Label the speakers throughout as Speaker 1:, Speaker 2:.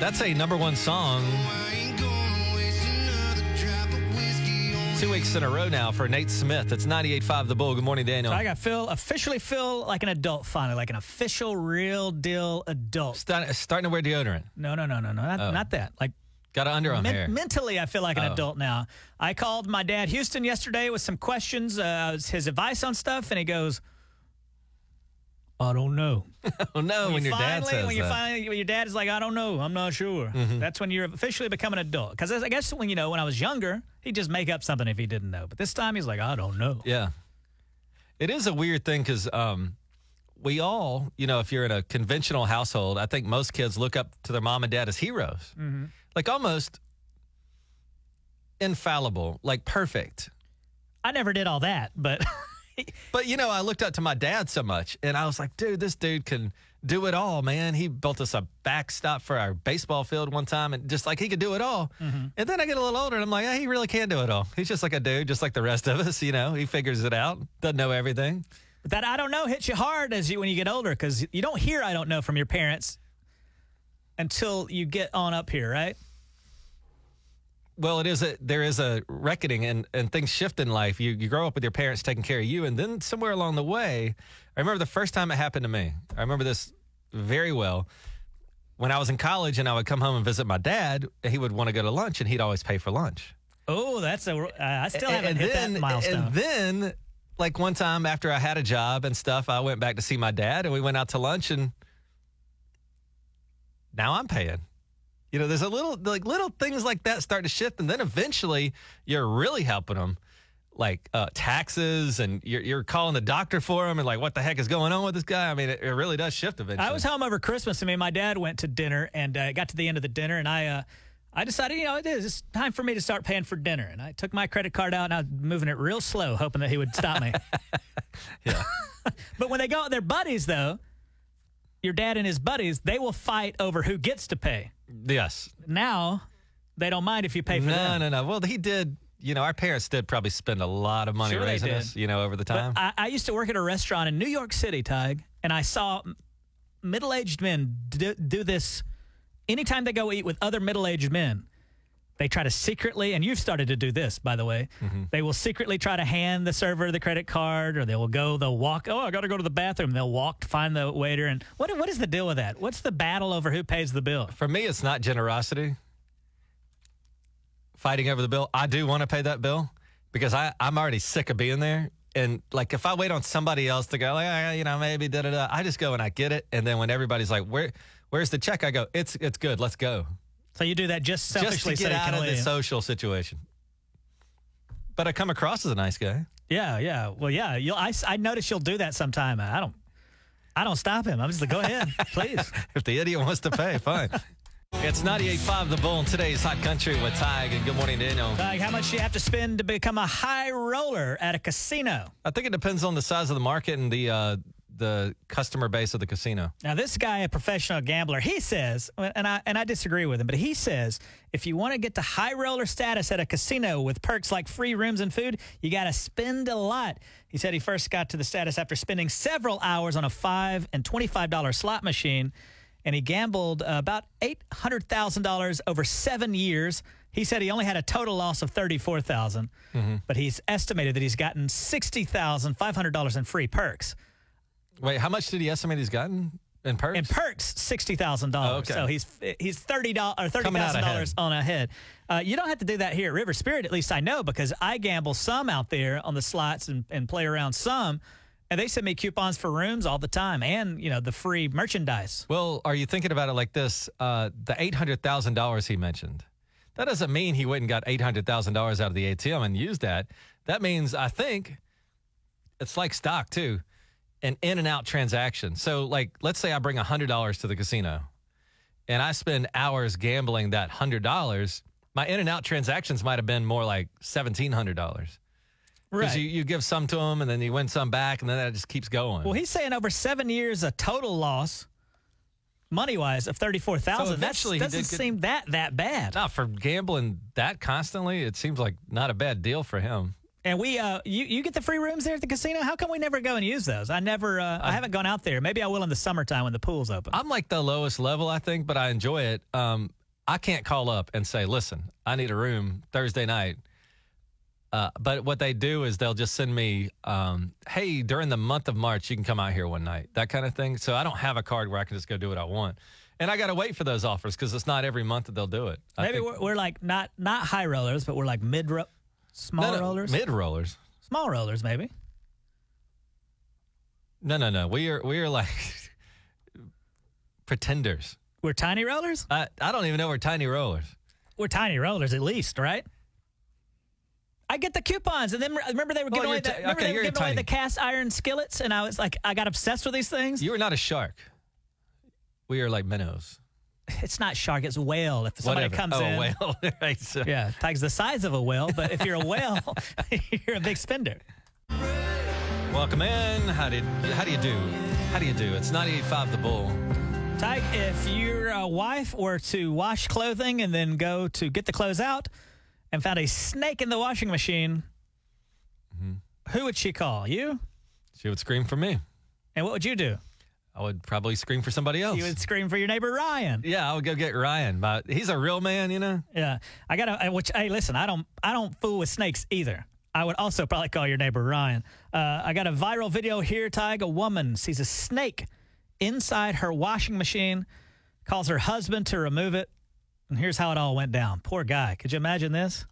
Speaker 1: That's a number one song. Two weeks in a row now for Nate Smith. It's 98.5 The Bull. Good morning, Daniel.
Speaker 2: So I got feel officially feel like an adult finally, like an official, real deal adult.
Speaker 1: Start, starting to wear deodorant.
Speaker 2: No, no, no, no, no, not,
Speaker 1: Oh.
Speaker 2: not that. Like
Speaker 1: Got an underarm
Speaker 2: men-
Speaker 1: hair.
Speaker 2: mentally, I feel like an
Speaker 1: Oh.
Speaker 2: adult now. I called my dad Houston yesterday with some questions, uh, his advice on stuff, and he goes, "I don't know."
Speaker 1: oh, no, when,
Speaker 2: you
Speaker 1: your dad
Speaker 2: finally,
Speaker 1: says
Speaker 2: when you
Speaker 1: that.
Speaker 2: finally, when your dad is like, "I don't know, I'm not sure."
Speaker 1: Mm-hmm.
Speaker 2: That's when you're officially become an adult. Because I guess when you know, when I was younger, he'd just make up something if he didn't know. But this time, he's like, "I don't know."
Speaker 1: Yeah. It is a weird thing because um, we all, you know, if you're in a conventional household, I think most kids look up to their mom and dad as heroes.
Speaker 2: Mm-hmm.
Speaker 1: Like almost infallible, like perfect.
Speaker 2: I never did all that, but
Speaker 1: But, you know, I looked up to my dad so much and I was like, dude, this dude can do it all, man. He built us a backstop for our baseball field one time and just like he could do it all.
Speaker 2: Mm-hmm.
Speaker 1: And then I get a little older and I'm like, yeah, he really can do it all. He's just like a dude, just like the rest of us, you know, he figures it out, doesn't know everything.
Speaker 2: But that I don't know hits you hard as you when you get older because you don't hear I don't know from your parents until you get on up here, right?
Speaker 1: Well, it is a there is a reckoning and, and things shift in life. You you grow up with your parents taking care of you, and then somewhere along the way, I remember the first time it happened to me. I remember this very well. When I was in college and I would come home and visit my dad, he would want to go to lunch and he'd always pay for lunch.
Speaker 2: Oh, that's a. Uh, I still haven't
Speaker 1: and
Speaker 2: hit
Speaker 1: then,
Speaker 2: that milestone.
Speaker 1: And then, like one time after I had a job and stuff, I went back to see my dad and we went out to lunch and now I'm paying. You know, there's a little like little things like that start to shift, and then eventually you're really helping them, like uh, taxes, and you're, you're calling the doctor for them, and like, what the heck is going on with this guy? I mean, it, it really does shift eventually.
Speaker 2: I was home over Christmas. I mean, my dad went to dinner and uh, got to the end of the dinner, and I, uh, I decided, you know, it is it's time for me to start paying for dinner. And I took my credit card out and I was moving it real slow, hoping that he would stop me.
Speaker 1: yeah.
Speaker 2: but when they go with their buddies, though, your dad and his buddies, they will fight over who gets to pay.
Speaker 1: yes.
Speaker 2: Now, they don't mind if you pay for
Speaker 1: No,
Speaker 2: them.
Speaker 1: no, no. No. Well, he did. You know, our parents did probably spend a lot of money
Speaker 2: Sure
Speaker 1: raising us. You know, over the time.
Speaker 2: I, I used to work at a restaurant in New York City, Tige, and I saw middle aged men do, do this anytime they go eat with other middle aged men. They try to secretly, and you've started to do this, by the way.
Speaker 1: Mm-hmm.
Speaker 2: They will secretly try to hand the server the credit card, or they will go, they'll walk. Oh, I got to go to the bathroom. They'll walk to find the waiter. And what what is the deal with that? What's the battle over who pays the bill?
Speaker 1: For me, it's not generosity. Fighting over the bill. I do want to pay that bill because I, I'm already sick of being there. And like, if I wait on somebody else to go, like, ah, you know, maybe da da da, I just go and I get it. And then when everybody's like, where, where's the check? I go, it's it's good. Let's go.
Speaker 2: So you do that just
Speaker 1: Just
Speaker 2: selfishly
Speaker 1: to get
Speaker 2: you
Speaker 1: out of the social situation. But I come across as a nice guy.
Speaker 2: Yeah, yeah. Well, yeah. You'll, I, I notice you'll do that sometime. I don't. I don't stop him. I'm just like, go ahead, please.
Speaker 1: If the idiot wants to pay, fine. It's 98.5 The Bull in today's Hot Country with Tige. And good morning, Daniel.
Speaker 2: Like, how much do you have to spend to become a high roller at a casino?
Speaker 1: I think it depends on the size of the market and the uh, the customer base of the casino.
Speaker 2: Now, this guy, a professional gambler, he says, and I and I disagree with him, but he says if you want to get to high roller status at a casino with perks like free rooms and food, you got to spend a lot. He said he first got to the status after spending several hours on a five and twenty-five dollar slot machine, and he gambled about eight hundred thousand dollars over seven years. He said he only had a total loss of thirty-four mm-hmm. but he's estimated that he's gotten sixty thousand five hundred dollars in free perks.
Speaker 1: Wait, how much did he estimate he's gotten in perks?
Speaker 2: In perks, sixty thousand dollars.
Speaker 1: Oh, okay.
Speaker 2: So he's he's thirty dollars or thirty thousand dollars on ahead. Uh, you don't have to do that here at River Spirit. At least I know because I gamble some out there on the slots and, and play around some, and they send me coupons for rooms all the time and you know the free merchandise.
Speaker 1: well, are you thinking about it like this? Uh, the eight hundred thousand dollars he mentioned. That doesn't mean he went and got eight hundred thousand dollars out of the ATM and used that. That means I think it's like stock too, an in and out transaction. So, like, let's say I bring hundred dollars to the casino, and I spend hours gambling that hundred dollars. My in and out transactions might have been more like seventeen hundred dollars. Because you, you give some to them and then you win some back, and then that just keeps going.
Speaker 2: Well, he's saying over seven years, a total loss, money wise, of thirty four thousand.
Speaker 1: So that
Speaker 2: doesn't seem that that bad.
Speaker 1: Not for gambling that constantly. It seems like not a bad deal for him.
Speaker 2: And we, uh, you, you get the free rooms there at the casino. How come we never go and use those? I never, uh, I haven't gone out there. Maybe I will in the summertime when the pool's open.
Speaker 1: I'm like the lowest level, I think, but I enjoy it. Um, I can't call up and say, listen, I need a room Thursday night. Uh, but what they do is they'll just send me, um, hey, during the month of March, you can come out here one night, that kind of thing. So I don't have a card where I can just go do what I want. And I got to wait for those offers because it's not every month that they'll do it. I
Speaker 2: Maybe
Speaker 1: think-
Speaker 2: we're, we're like not not high rollers, but we're like mid small
Speaker 1: No, no,
Speaker 2: rollers,
Speaker 1: mid rollers.
Speaker 2: small rollers, maybe.
Speaker 1: No, no, no. We are we are like pretenders.
Speaker 2: We're tiny rollers.
Speaker 1: I, I don't even know we're tiny rollers.
Speaker 2: We're tiny rollers at least, right? I get the coupons, and then remember they were oh, giving
Speaker 1: Oh,
Speaker 2: away
Speaker 1: you're
Speaker 2: the,
Speaker 1: okay,
Speaker 2: they were giving away the cast iron skillets, and I was like, I got obsessed with these things.
Speaker 1: You are not a shark. We are like minnows.
Speaker 2: It's not shark, it's whale. If somebody
Speaker 1: Whatever.
Speaker 2: comes
Speaker 1: oh,
Speaker 2: in,
Speaker 1: whale. right. So.
Speaker 2: yeah, tiger's the size of a whale, but if you're a whale, you're a big spender.
Speaker 1: Welcome in. How did how do you do? How do you do? It's 98.5 The Bull.
Speaker 2: Tige, if your uh, wife were to wash clothing and then go to get the clothes out and found a snake in the washing machine,
Speaker 1: Mm-hmm.
Speaker 2: who would she call? You?
Speaker 1: She would scream for me.
Speaker 2: And what would you do?
Speaker 1: I would probably scream for somebody else.
Speaker 2: You would scream for your neighbor Ryan.
Speaker 1: yeah, I would go get Ryan. But he's a real man, you know.
Speaker 2: Yeah, I gotta. I- Which hey, listen, I don't. I don't fool with snakes either. I would also probably call your neighbor Ryan. Uh, I got a viral video here. Tige, a woman sees a snake inside her washing machine, calls her husband to remove it, and here's how it all went down. Poor guy. Could you imagine this?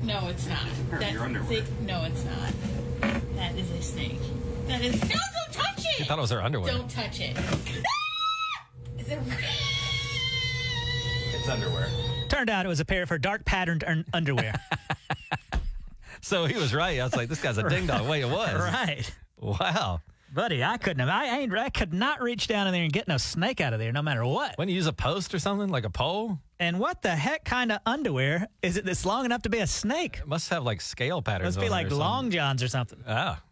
Speaker 3: No, it's not. That's
Speaker 4: your underwear.
Speaker 3: the- no, it's not. That is a snake. That is. No, don't touch it.
Speaker 1: I thought it was her underwear.
Speaker 3: Don't touch it. Is it?
Speaker 1: It's underwear.
Speaker 2: Turned out it was a pair of her dark patterned un- underwear.
Speaker 1: So he was right. I was like, this guy's a ding dong. Way it was.
Speaker 2: right.
Speaker 1: Wow.
Speaker 2: Buddy, I couldn't have. I ain't. I could not reach down in there and get no snake out of there, no matter what.
Speaker 1: When you use a post or something, like a pole,
Speaker 2: And what the heck kind of underwear is it that's long enough to be a snake?
Speaker 1: it must have like scale patterns.
Speaker 2: Must be
Speaker 1: on it
Speaker 2: like
Speaker 1: or something.
Speaker 2: long johns or something.
Speaker 1: Ah.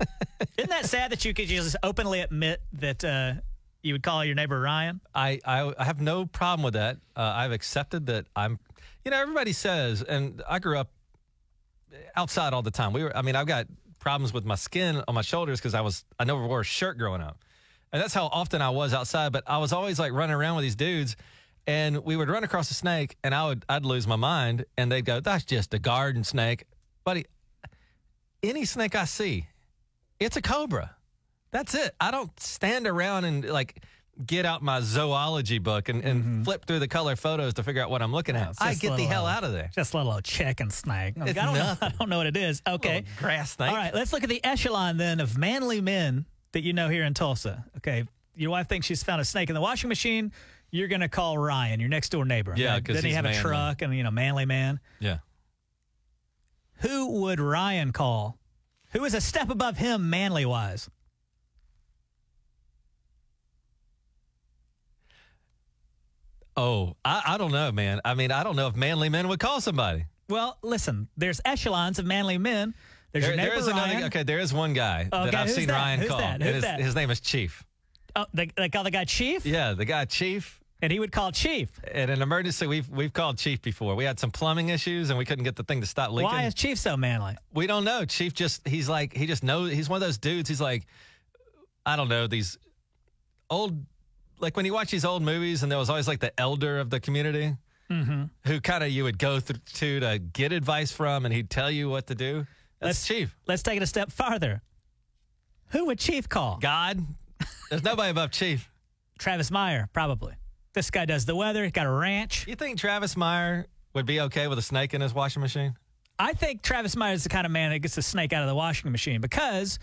Speaker 2: Isn't that sad that you could just openly admit that uh, you would call your neighbor Ryan?
Speaker 1: I, I, I have no problem with that. Uh, I've accepted that I'm, you know, everybody says, and I grew up outside all the time. We were, I mean, I've got problems with my skin on my shoulders because I was, I never wore a shirt growing up. And that's how often I was outside. But I was always like running around with these dudes and we would run across a snake and I would, I'd lose my mind and they'd go, that's just a garden snake. Buddy, any snake I see, it's a cobra. That's it. I don't stand around and like get out my zoology book and, and mm-hmm. flip through the color photos to figure out what I'm looking at. I get the hell out of there.
Speaker 2: Just a little old chicken snake. I, don't know, I don't know what it is. Okay.
Speaker 1: Grass snake.
Speaker 2: All right, let's look at the echelon then of manly men that you know here in Tulsa. Okay. Your wife thinks she's found a snake in the washing machine. You're going to call Ryan, your next door neighbor.
Speaker 1: Yeah,
Speaker 2: Okay?
Speaker 1: 'cause
Speaker 2: Doesn't he have a truck and, you know, manly man?
Speaker 1: Yeah.
Speaker 2: Who would Ryan call? Who is a step above him manly wise?
Speaker 1: Oh, I, I don't know, man. I mean, I don't know if manly men would call somebody.
Speaker 2: Well, listen, there's echelons of manly men. There's
Speaker 1: There,
Speaker 2: your neighbor
Speaker 1: there is
Speaker 2: Ryan.
Speaker 1: another. Okay, there is one guy
Speaker 2: Okay,
Speaker 1: that I've seen
Speaker 2: that?
Speaker 1: Ryan
Speaker 2: Who's
Speaker 1: call.
Speaker 2: that? Who's
Speaker 1: his,
Speaker 2: that?
Speaker 1: his name is Chief.
Speaker 2: Oh, they, they call the guy Chief,
Speaker 1: Yeah, the guy Chief.
Speaker 2: And he would call Chief.
Speaker 1: In an emergency, we've we've called Chief before. We had some plumbing issues and we couldn't get the thing to stop leaking.
Speaker 2: Why is Chief so manly?
Speaker 1: we don't know. Chief just he's like he just knows he's one of those dudes. He's like I don't know these old like when you watch these old movies and there was always like the elder of the community
Speaker 2: Mm-hmm.
Speaker 1: who kind of you would go through to to get advice from and he'd tell you what to do. That's
Speaker 2: Let's-
Speaker 1: Chief.
Speaker 2: Let's take it a step farther. Who would Chief call?
Speaker 1: God, there's nobody above Chief.
Speaker 2: Travis Meyer, probably. This guy does the weather. He's got a ranch.
Speaker 1: You think Travis Meyer would be okay with a snake in his washing machine?
Speaker 2: I think Travis Meyer is the kind of man that gets a snake out of the washing machine because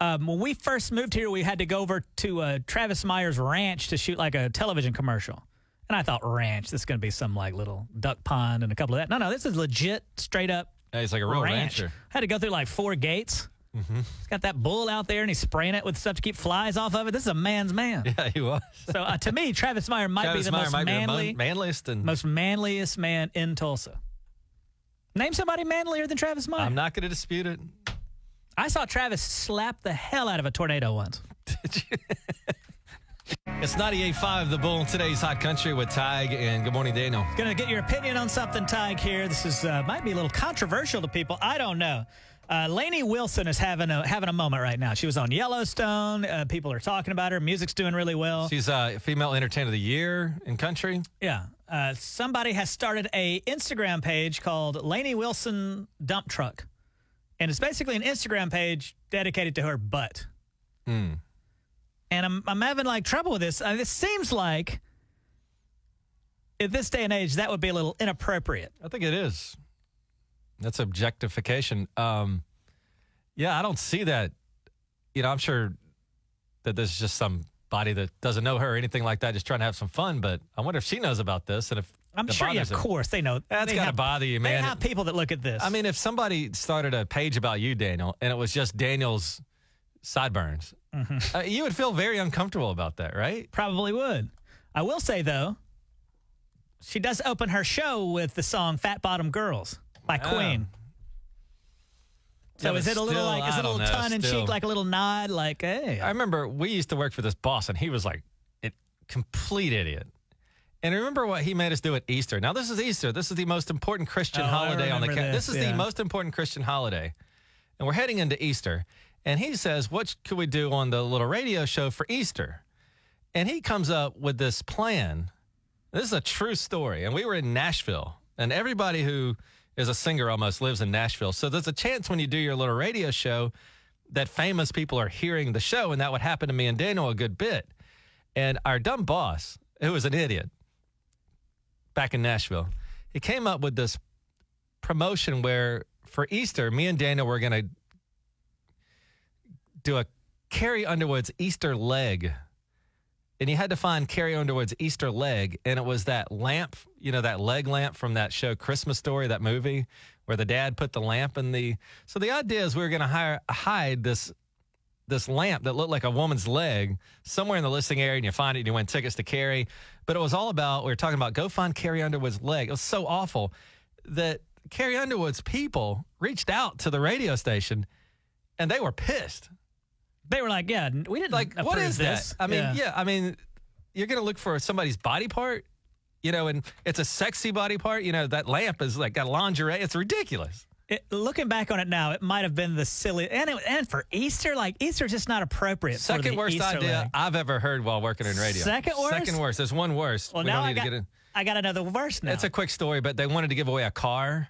Speaker 2: um, when we first moved here, we had to go over to uh, Travis Meyer's ranch to shoot like a television commercial. And I thought, ranch, this is going to be some like little duck pond and a couple of that. No, no, this is legit, straight up
Speaker 1: Yeah, he's like a real
Speaker 2: ranch.
Speaker 1: rancher.
Speaker 2: I had to go through like four gates.
Speaker 1: Mm-hmm.
Speaker 2: He's got that bull out there and he's spraying it with stuff to keep flies off of it. This is a man's man.
Speaker 1: Yeah, he was.
Speaker 2: So uh, to me, Travis Meyer might
Speaker 1: Travis
Speaker 2: be the
Speaker 1: Meyer
Speaker 2: most
Speaker 1: might
Speaker 2: manly,
Speaker 1: be the manliest, and
Speaker 2: most manliest man in Tulsa. Name somebody manlier than Travis Meyer.
Speaker 1: I'm not going to dispute it.
Speaker 2: I saw Travis slap the hell out of a tornado once.
Speaker 1: Did you? It's 98.5 The Bull, today's Hot Country with Tige, and good morning, Daniel.
Speaker 2: Gonna get your opinion on something, Tige. Here, this is uh, might be a little controversial to people. I don't know. Uh, Lainey Wilson is having a having a moment right now. She was on Yellowstone. Uh, people are talking about her. Music's doing really well.
Speaker 1: She's uh, Female Entertainer of the Year in country.
Speaker 2: Yeah. Uh, somebody has started a Instagram page called Lainey Wilson Dump Truck, and it's basically an Instagram page dedicated to her butt.
Speaker 1: Hmm.
Speaker 2: And I'm I'm having like trouble with this. Uh, this seems like at this day and age that would be a little inappropriate.
Speaker 1: I think it is. That's objectification. Um, yeah, I don't see that. You know, I'm sure that this is just somebody that doesn't know her or anything like that, just trying to have some fun. But I wonder if she knows about this and if
Speaker 2: I'm sure, yeah, of course, they know.
Speaker 1: That's gotta bother you, man.
Speaker 2: They have people that look at this.
Speaker 1: I mean, if somebody started a page about you, Daniel, and it was just Daniel's sideburns,
Speaker 2: Mm-hmm.
Speaker 1: uh, you would feel very uncomfortable about that, right?
Speaker 2: probably would. I will say though, she does open her show with the song "Fat Bottom Girls" by
Speaker 1: Oh.
Speaker 2: Queen. So
Speaker 1: Yeah,
Speaker 2: is it a little
Speaker 1: still,
Speaker 2: like is it a little
Speaker 1: know,
Speaker 2: tongue in cheek, like a little nod, like hey?
Speaker 1: I remember we used to work for this boss, and he was like a complete idiot. And remember what he made us do at Easter. Now this is Easter. This is the most important Christian
Speaker 2: Oh,
Speaker 1: holiday on the.
Speaker 2: remember
Speaker 1: Ca-
Speaker 2: this,
Speaker 1: this is
Speaker 2: yeah.
Speaker 1: the most important Christian holiday, and we're heading into Easter. And he says, "What could we do on the little radio show for Easter?" And he comes up with this plan. This is a true story. And we were in Nashville, and everybody who is a singer almost lives in Nashville. So there's a chance when you do your little radio show that famous people are hearing the show, and that would happen to me and Daniel a good bit. And our dumb boss, who was an idiot back in Nashville, he came up with this promotion where for Easter, me and Daniel were going to do a Carrie Underwood's Easter leg. And you had to find Carrie Underwood's Easter leg, and it was that lamp, you know, that leg lamp from that show Christmas Story, that movie where the dad put the lamp in the. So the idea is we were going to hide this this lamp that looked like a woman's leg somewhere in the listing area, and you find it and you win tickets to Carrie. But it was all about we were talking about go find Carrie Underwood's leg. It was so awful that Carrie Underwood's people reached out to the radio station, and they were pissed.
Speaker 2: They were like, yeah, we didn't
Speaker 1: Like, What is
Speaker 2: this.
Speaker 1: that? I mean, yeah. I mean, you're going to look for somebody's body part, you know, and it's a sexy body part. You know, that lamp is like got lingerie. It's ridiculous.
Speaker 2: It, looking back on it now, it might have been the silly and it, and for Easter, like Easter's just not appropriate. for
Speaker 1: Second worst
Speaker 2: Easter
Speaker 1: idea
Speaker 2: leg.
Speaker 1: I've ever heard while working in radio.
Speaker 2: Second worst?
Speaker 1: Second worst. There's one worse.
Speaker 2: Well,
Speaker 1: we
Speaker 2: now
Speaker 1: don't
Speaker 2: I got
Speaker 1: to get in.
Speaker 2: I got another worse now.
Speaker 1: It's a quick story, but they wanted to give away a car.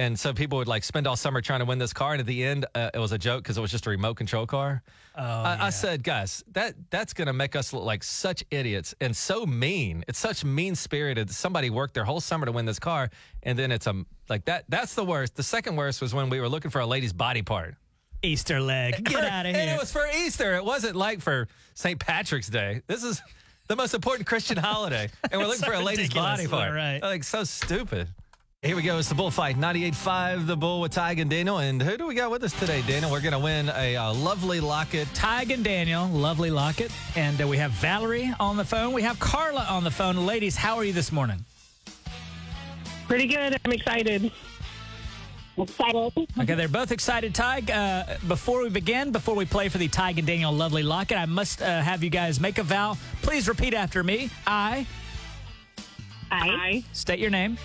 Speaker 1: And so people would like spend all summer trying to win this car. And at the end, uh, it was a joke because it was just a remote control car.
Speaker 2: oh,
Speaker 1: I,
Speaker 2: yeah.
Speaker 1: I said, guys, that that's going to make us look like such idiots and so mean. It's such mean spirited. Somebody worked their whole summer to win this car, and then it's a like that. That's the worst. The second worst was when we were looking for a lady's body part.
Speaker 2: Easter leg. Get out of
Speaker 1: And
Speaker 2: here.
Speaker 1: it was for Easter. It wasn't like for St. Patrick's Day. This is the most important Christian holiday, and we're looking
Speaker 2: So
Speaker 1: for a lady's body part.
Speaker 2: Right.
Speaker 1: Like so stupid. Here we go. It's the bullfight. 98.5, the bull with Tige and Daniel. And who do we got with us today, Daniel? We're going to win a uh, lovely locket.
Speaker 2: Tige and Daniel, lovely locket. And uh, we have Valerie on the phone. We have Carla on the phone. Ladies, how are you this morning?
Speaker 4: Pretty good. I'm excited.
Speaker 5: Excited.
Speaker 2: Okay, they're both excited. Tige, uh, before we begin, before we play for the Tige and Daniel lovely locket, I must uh, have you guys make a vow. Please repeat after me. I
Speaker 5: I,
Speaker 4: I,
Speaker 2: state your name.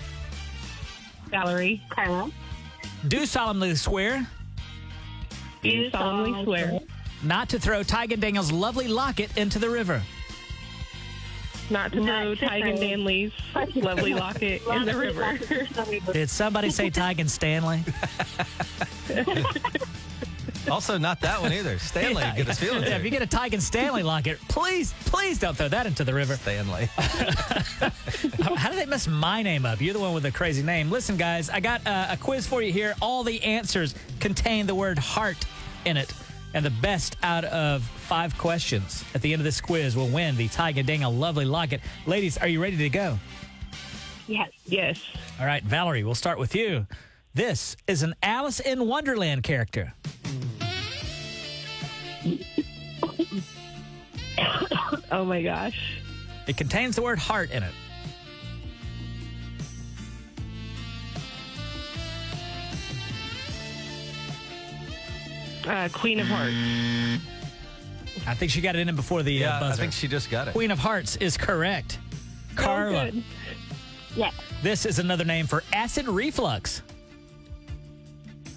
Speaker 4: Valerie,
Speaker 5: Carla,
Speaker 2: Do solemnly swear
Speaker 4: do solemnly swear
Speaker 2: not to throw Tygan Daniel's lovely locket into the river.
Speaker 4: not to
Speaker 5: Not
Speaker 4: throw
Speaker 5: to
Speaker 4: Tige and
Speaker 5: throw-
Speaker 4: Danley's lovely locket in the river.
Speaker 2: Did somebody say Tygan Stanley?
Speaker 1: Also, not that one either. Stanley,
Speaker 2: Yeah,
Speaker 1: get his feelings
Speaker 2: yeah,
Speaker 1: hurt.
Speaker 2: if you get a Tige and Stanley locket, please, please don't throw that into the river.
Speaker 1: Stanley.
Speaker 2: How did they mess my name up? You're the one with the crazy name. Listen, guys, I got uh, a quiz for you here. All the answers contain the word heart in it. And the best out of five questions at the end of this quiz will win the Tige and Daniel lovely locket. Ladies, are you ready to go?
Speaker 5: yes,
Speaker 4: Yes.
Speaker 2: All right, Valerie, we'll start with you. This is an Alice in Wonderland character.
Speaker 4: Oh my gosh.
Speaker 2: It contains the word heart in it.
Speaker 4: Uh, Queen of Hearts.
Speaker 2: I think she got it in before the
Speaker 1: Yeah,
Speaker 2: uh, buzzer.
Speaker 1: I think she just got it.
Speaker 2: Queen of Hearts is correct. Carla,
Speaker 4: good.
Speaker 5: Yes.
Speaker 2: this is another name for acid reflux.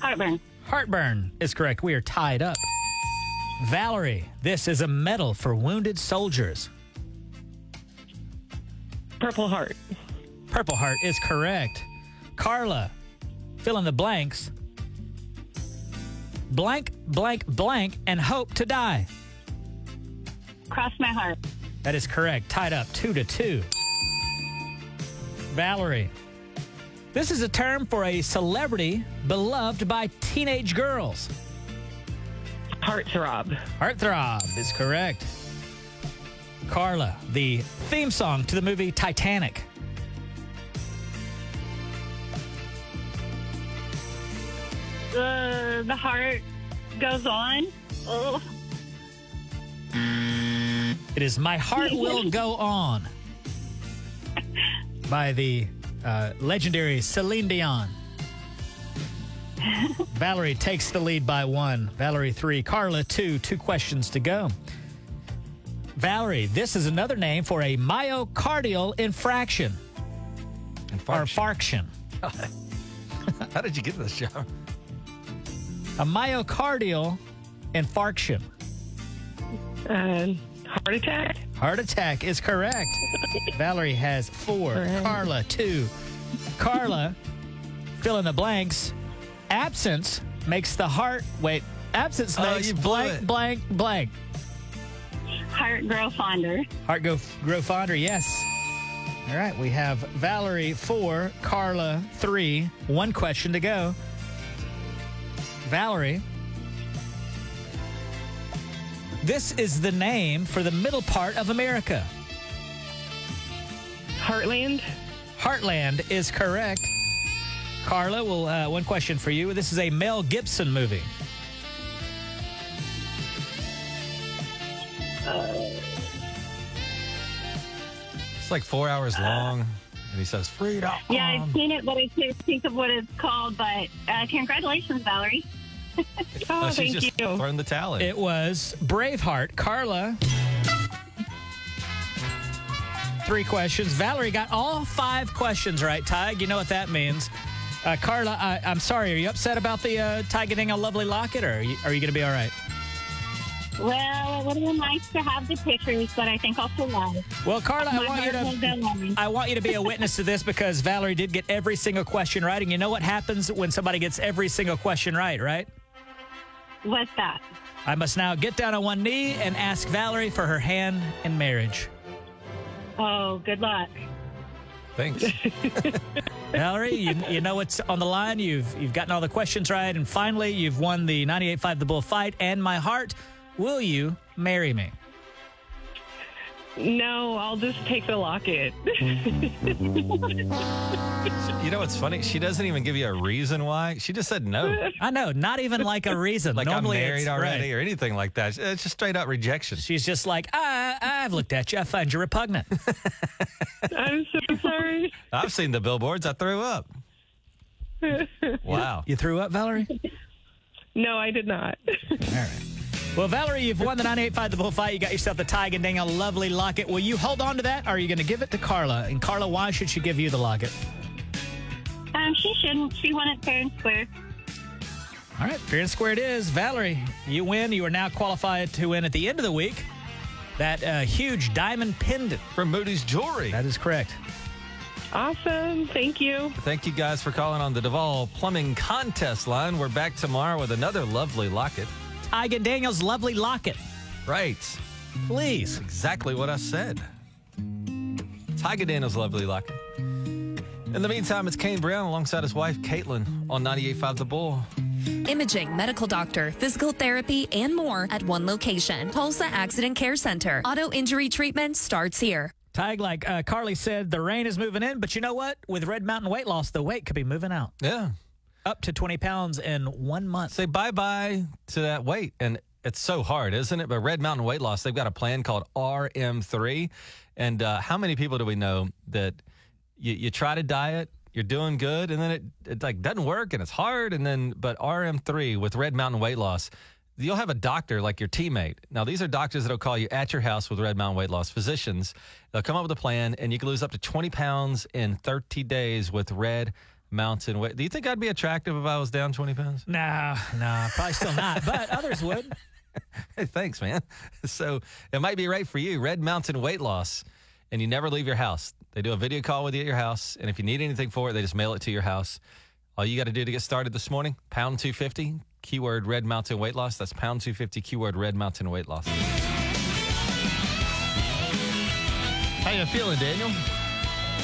Speaker 5: Heartburn.
Speaker 2: Heartburn is correct. We are tied up. Valerie, this is a medal for wounded soldiers.
Speaker 4: Purple Heart.
Speaker 2: Purple Heart is correct. Carla, fill in the blanks. Blank, blank, blank, and hope to die.
Speaker 5: Cross my heart.
Speaker 2: That is correct. Tied up two to two. Valerie, this is a term for a celebrity beloved by teenage girls.
Speaker 4: Heartthrob.
Speaker 2: Heartthrob is correct. Carla, the theme song to the movie Titanic.
Speaker 5: Uh, the heart goes on. Oh,
Speaker 2: It is My Heart Will Go On by the uh, legendary Celine Dion. Valerie takes the lead by one. Valerie three. Carla two. Two questions to go. Valerie, this is another name for a myocardial infraction or
Speaker 1: Infarction.
Speaker 2: farction.
Speaker 1: How did you get this job?
Speaker 2: A myocardial infarction.
Speaker 4: Uh, heart attack.
Speaker 2: Heart attack is correct. Valerie has four.
Speaker 4: Hooray.
Speaker 2: Carla, two. Carla, fill in the blanks. Absence makes the heart. Wait, absence
Speaker 1: Oh,
Speaker 2: makes
Speaker 1: you blew
Speaker 2: blank,
Speaker 1: it.
Speaker 2: blank, blank.
Speaker 5: heart grow fonder.
Speaker 2: Heart go grow fonder, yes. All right, we have Valerie four, Carla three. One question to go. Valerie, this is the name for the middle part of America.
Speaker 4: Heartland.
Speaker 2: Heartland is correct. Carla, well, uh, one question for you. This is a Mel Gibson movie.
Speaker 1: It's like four hours long, and he says freedom.
Speaker 5: Yeah, I've seen it, but I can't think of what it's called. But uh, congratulations, Valerie.
Speaker 4: Oh,
Speaker 1: Oh, she's
Speaker 4: thank
Speaker 1: just
Speaker 4: you.
Speaker 1: thrown the towel in.
Speaker 2: It was Braveheart. Carla, three questions. Valerie got all five questions right. Tige, you know what that means. Uh, Carla, I, I'm sorry. Are you upset about the uh, Ty getting a lovely locket, or are you, you going to be all right?
Speaker 5: Well, it would have been nice to have the pictures, but I think I'll survive.
Speaker 2: Well, Carla, I want you to. I want you to be a witness to this because Valerie did get every single question right. And you know what happens when somebody gets every single question right, right?
Speaker 5: What's that?
Speaker 2: I must now get down on one knee and ask Valerie for her hand in marriage.
Speaker 5: Oh, good luck.
Speaker 1: Thanks.
Speaker 2: Valerie, you, you know what's on the line. You've you've gotten all the questions right, and finally, you've won the 98.5 The Bull Fight and my heart. Will you marry me?
Speaker 4: No, I'll just take the locket.
Speaker 1: you know what's funny? She doesn't even give you a reason why. She just said no.
Speaker 2: I know, not even like a reason.
Speaker 1: Like
Speaker 2: Normally
Speaker 1: I'm
Speaker 2: it's-
Speaker 1: married already
Speaker 2: right.
Speaker 1: or anything like that. It's just straight up rejection.
Speaker 2: She's just like, I, I've looked at you. I find you repugnant.
Speaker 4: I'm so sorry.
Speaker 1: I've seen the billboards. I threw up. Wow.
Speaker 2: you threw up, Valerie?
Speaker 4: No, I did not.
Speaker 2: All right. Well, Valerie, you've won the 98.5 The Bull Fight. You got yourself the Tige and Daniel lovely locket. Will you hold on to that, or are you going to give it to Carla? And Carla, why should she give you the locket?
Speaker 5: Um, she shouldn't. She won it fair and square.
Speaker 2: All right, fair and square it is. Valerie, you win. You are now qualified to win at the end of the week that uh, huge diamond pendant.
Speaker 1: From Moody's Jewelry.
Speaker 2: That is correct.
Speaker 4: Awesome. Thank you.
Speaker 1: Thank you guys for calling on the Duval Plumbing Contest line. We're back tomorrow with another lovely locket.
Speaker 2: Tige Daniel's lovely locket.
Speaker 1: Right.
Speaker 2: Please.
Speaker 1: Exactly what I said. Tiger Daniels' lovely locket. In the meantime, it's Kane Brown alongside his wife, Katelyn, on 98.5 The Bull.
Speaker 6: Imaging, medical doctor, physical therapy, and more at one location. Tulsa Accident Care Center. Auto injury treatment starts here.
Speaker 2: Tige, like uh, Carly said, the rain is moving in, but you know what? With Red Mountain weight loss, the weight could be moving out.
Speaker 1: Yeah.
Speaker 2: Up to 20 pounds in one month.
Speaker 1: Say bye bye to that weight. And it's so hard, isn't it? But Red Mountain Weight Loss, they've got a plan called RM3. And uh, how many people do we know that you, you try to diet, you're doing good, and then it, it like doesn't work and it's hard. And then, but RM3 with Red Mountain Weight Loss, you'll have a doctor like your teammate. Now, these are doctors that'll call you at your house with Red Mountain Weight Loss physicians. They'll come up with a plan, and you can lose up to 20 pounds in 30 days with Red Mountain Weight. Do you think I'd be attractive if I was down 20 pounds?
Speaker 2: No, no, probably still not, but others would.
Speaker 1: Hey, thanks, man. So it might be right for you. Red Mountain Weight Loss, and you never leave your house. They do a video call with you at your house, and if you need anything for it, they just mail it to your house. All you got to do to get started this morning, pound 250, keyword Red Mountain Weight Loss. That's pound 250, keyword Red Mountain Weight Loss. How you feeling, Daniel?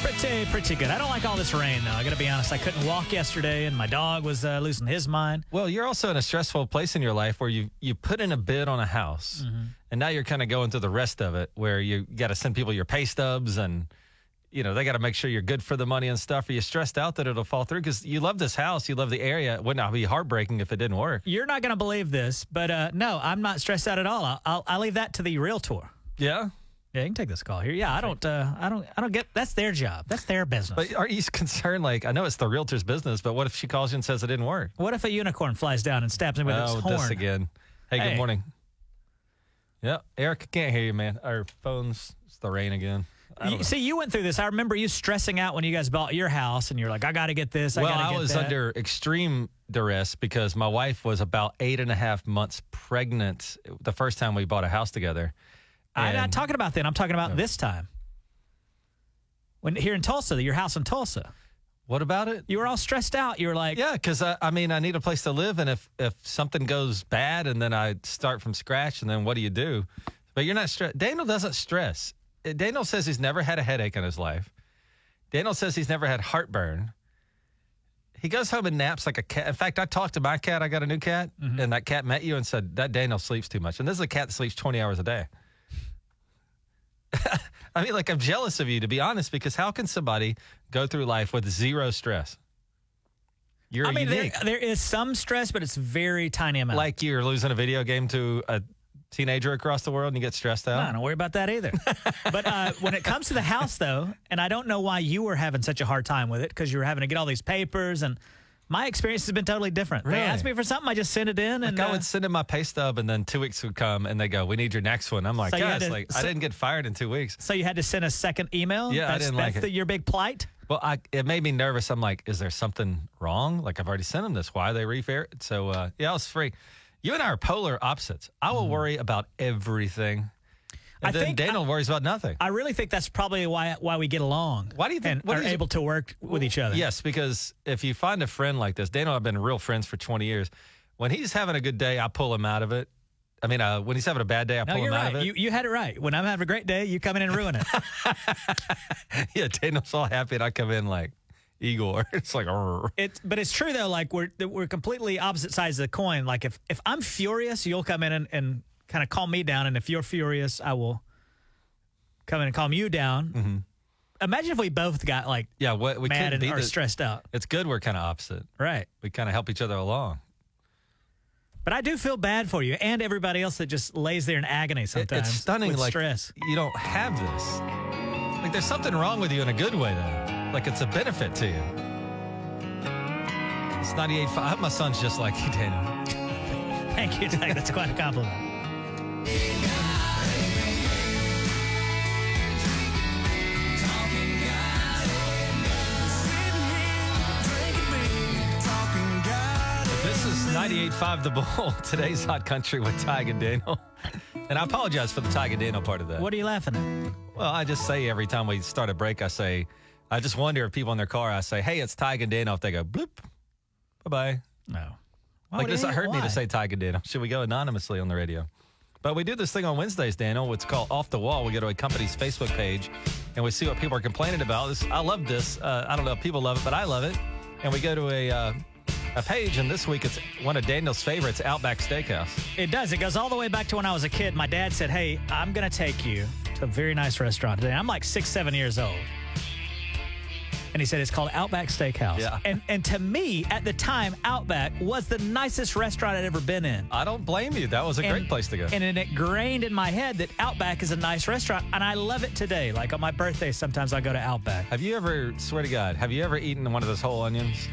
Speaker 2: Pretty, pretty good. I don't like all this rain, though. I got to be honest. I couldn't walk yesterday, and my dog was uh, losing his mind.
Speaker 1: Well, you're also in a stressful place in your life where you you put in a bid on a house, and now you're kind of going through the rest of it, where you got to send people your pay stubs, and you know they got to make sure you're good for the money and stuff. Are you stressed out that it'll fall through because you love this house, you love the area? It would not be heartbreaking if it didn't work.
Speaker 2: You're not going to believe this, but uh, no, I'm not stressed out at all. I'll, I'll, I'll leave that to the realtor.
Speaker 1: Yeah,
Speaker 2: Yeah, you can take this call here. Yeah, I don't, uh, I don't, I don't get. That's their job. That's their business.
Speaker 1: but are you concerned? Like I know it's the realtor's business, but what if she calls you and says it didn't work?
Speaker 2: what if a unicorn flies down and stabs him with its
Speaker 1: oh,
Speaker 2: horn?
Speaker 1: this again. Hey,
Speaker 2: Hey.
Speaker 1: good morning. Yeah, Eric, I can't hear you, man. Our phones, it's the rain again.
Speaker 2: You, see, you went through this. I remember you stressing out when you guys bought your house, and you're like, "I got to get this." I
Speaker 1: well,
Speaker 2: gotta
Speaker 1: I
Speaker 2: get
Speaker 1: was
Speaker 2: that.
Speaker 1: under extreme duress because my wife was about eight and a half months pregnant the first time we bought a house together.
Speaker 2: I'm not talking about then. I'm talking about this time. When here in Tulsa, your house in Tulsa,
Speaker 1: What about it?
Speaker 2: you were all stressed out. You were like,
Speaker 1: Yeah, because I, I mean, I need a place to live, and if if something goes bad, and then I start from scratch, and then what do you do? But you're not stressed. Daniel doesn't stress. Daniel says he's never had a headache in his life. Daniel says he's never had heartburn. He goes home and naps like a cat. In fact, I talked to my cat. I got a new cat, mm-hmm. and that cat met you and said that Daniel sleeps too much. And this is a cat that sleeps 20 hours a day. I mean, like I'm jealous of you to be honest, because how can somebody go through life with zero stress? You're
Speaker 2: I mean, there,
Speaker 1: unique.
Speaker 2: there is some stress, but it's very tiny amount.
Speaker 1: like you're losing a video game to a teenager across the world and you get stressed
Speaker 2: No,
Speaker 1: out.
Speaker 2: don't worry about that either. but uh, when it comes to the house, though, and I don't know why you were having such a hard time with it because you were having to get all these papers, and my experience has been totally different.
Speaker 1: Really?
Speaker 2: They asked me for something, I just sent it in, and
Speaker 1: Like I
Speaker 2: uh,
Speaker 1: would send in my pay stub, and then two weeks would come, and they go, "We need your next one." I'm like,
Speaker 2: So
Speaker 1: "Guys,
Speaker 2: to-
Speaker 1: like I didn't get fired in two weeks."
Speaker 2: so you had to send a second email.
Speaker 1: Yeah, I
Speaker 2: that's,
Speaker 1: didn't like
Speaker 2: that's
Speaker 1: it.
Speaker 2: the, your big plight.
Speaker 1: Well, I, it made me nervous. I'm like, "Is there something wrong? Like I've already sent them this. Why are they refair it?" So uh, yeah, I was free. You and I are polar opposites. I will worry about everything, and.
Speaker 2: I
Speaker 1: then
Speaker 2: think
Speaker 1: Daniel worries about nothing.
Speaker 2: I really think that's probably why why we get along.
Speaker 1: Why do you think-
Speaker 2: and
Speaker 1: what
Speaker 2: are
Speaker 1: is-
Speaker 2: able to work with each other?
Speaker 1: Yes, because if you find a friend like this, Daniel and I have been real friends for 20 years. When he's having a good day, I pull him out of it. I mean, uh, when he's having a bad day, I
Speaker 2: No,
Speaker 1: pull him
Speaker 2: you're
Speaker 1: out of it.
Speaker 2: You, you had it right. When I'm having a great day, you come in and ruin it.
Speaker 1: yeah, Daniel's all happy, and I come in like Igor. It's like,
Speaker 2: It's but it's true though. Like we're we're completely opposite sides of the coin. Like if if I'm furious, you'll come in and, and kind of calm me down, and if you're furious, I will come in and calm you down.
Speaker 1: Mm-hmm.
Speaker 2: Imagine if we both got like
Speaker 1: yeah, what we
Speaker 2: mad and
Speaker 1: the,
Speaker 2: stressed out.
Speaker 1: It's good we're kind of opposite.
Speaker 2: Right.
Speaker 1: We kind of help each other along.
Speaker 2: But I do feel bad for you and everybody else that just lays there in agony sometimes.
Speaker 1: it's stunning. like
Speaker 2: stress.
Speaker 1: you don't have this. Like there's something wrong with you in a good way, though. Like it's a benefit to you. It's 98.5. I my son's just like you, Daniel.
Speaker 2: Thank you, Doug. That's quite a compliment.
Speaker 1: This is 98.5 The Bull. Today's Hot Country with Tige and Daniel. And I apologize for the Tige and Daniel part of that.
Speaker 2: What are you laughing at?
Speaker 1: Well, I just say every time we start a break, I say, I just wonder if people in their car, I say, hey, it's Tige and Daniel. If they go, bloop, bye bye.
Speaker 2: No. Why
Speaker 1: Like this, it
Speaker 2: any-
Speaker 1: hurt me to say Tige and Daniel. Should we go anonymously on the radio? But we do this thing on Wednesdays, Daniel. It's called Off the Wall. We go to a company's Facebook page and we see what people are complaining about. This, I love this. Uh, I don't know if people love it, but I love it. And we go to a uh, a page, and this week it's one of Daniel's favorites, Outback Steakhouse.
Speaker 2: It does. It goes all the way back to when I was a kid. My dad said, Hey, I'm going to take you to a very nice restaurant today. I'm like six, seven years old. And he said, It's called Outback Steakhouse.
Speaker 1: Yeah.
Speaker 2: And, and to me, at the time, Outback was the nicest restaurant I'd ever been in.
Speaker 1: I don't blame you. That was a great place to go.
Speaker 2: And it ingrained in my head that Outback is a nice restaurant, and I love it today. Like on my birthday, sometimes I go to Outback.
Speaker 1: have you ever, swear to God, have you ever eaten one of those whole onions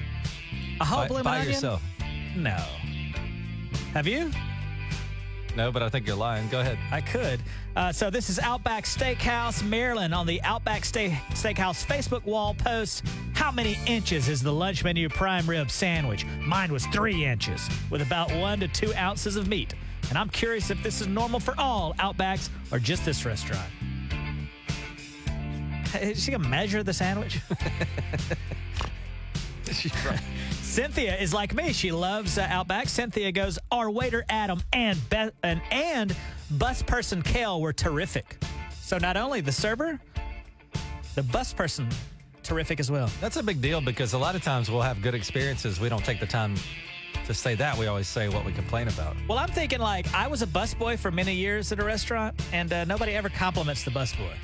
Speaker 2: A whole
Speaker 1: by,
Speaker 2: bloomin'
Speaker 1: by
Speaker 2: onion?
Speaker 1: yourself?
Speaker 2: No. Have you?
Speaker 1: No, but I think you're lying. Go ahead.
Speaker 2: I could. Uh, so this is Outback Steakhouse, Maryland. On the Outback Steak- Steakhouse Facebook wall post, how many inches is the lunch menu prime rib sandwich? Mine was three inches with about one to two ounces of meat. And I'm curious if this is normal for all Outbacks or just this restaurant. Is she gonna measure the sandwich? Cynthia is like me. She loves uh, Outback. Cynthia goes, "Our waiter Adam and Be- and and bus person Kale were terrific. So not only the server, the bus person, terrific as well.
Speaker 1: That's a big deal because a lot of times we'll have good experiences. We don't take the time to say that. We always say what we complain about.
Speaker 2: Well, I'm thinking like I was a busboy for many years at a restaurant, and uh, nobody ever compliments the busboy.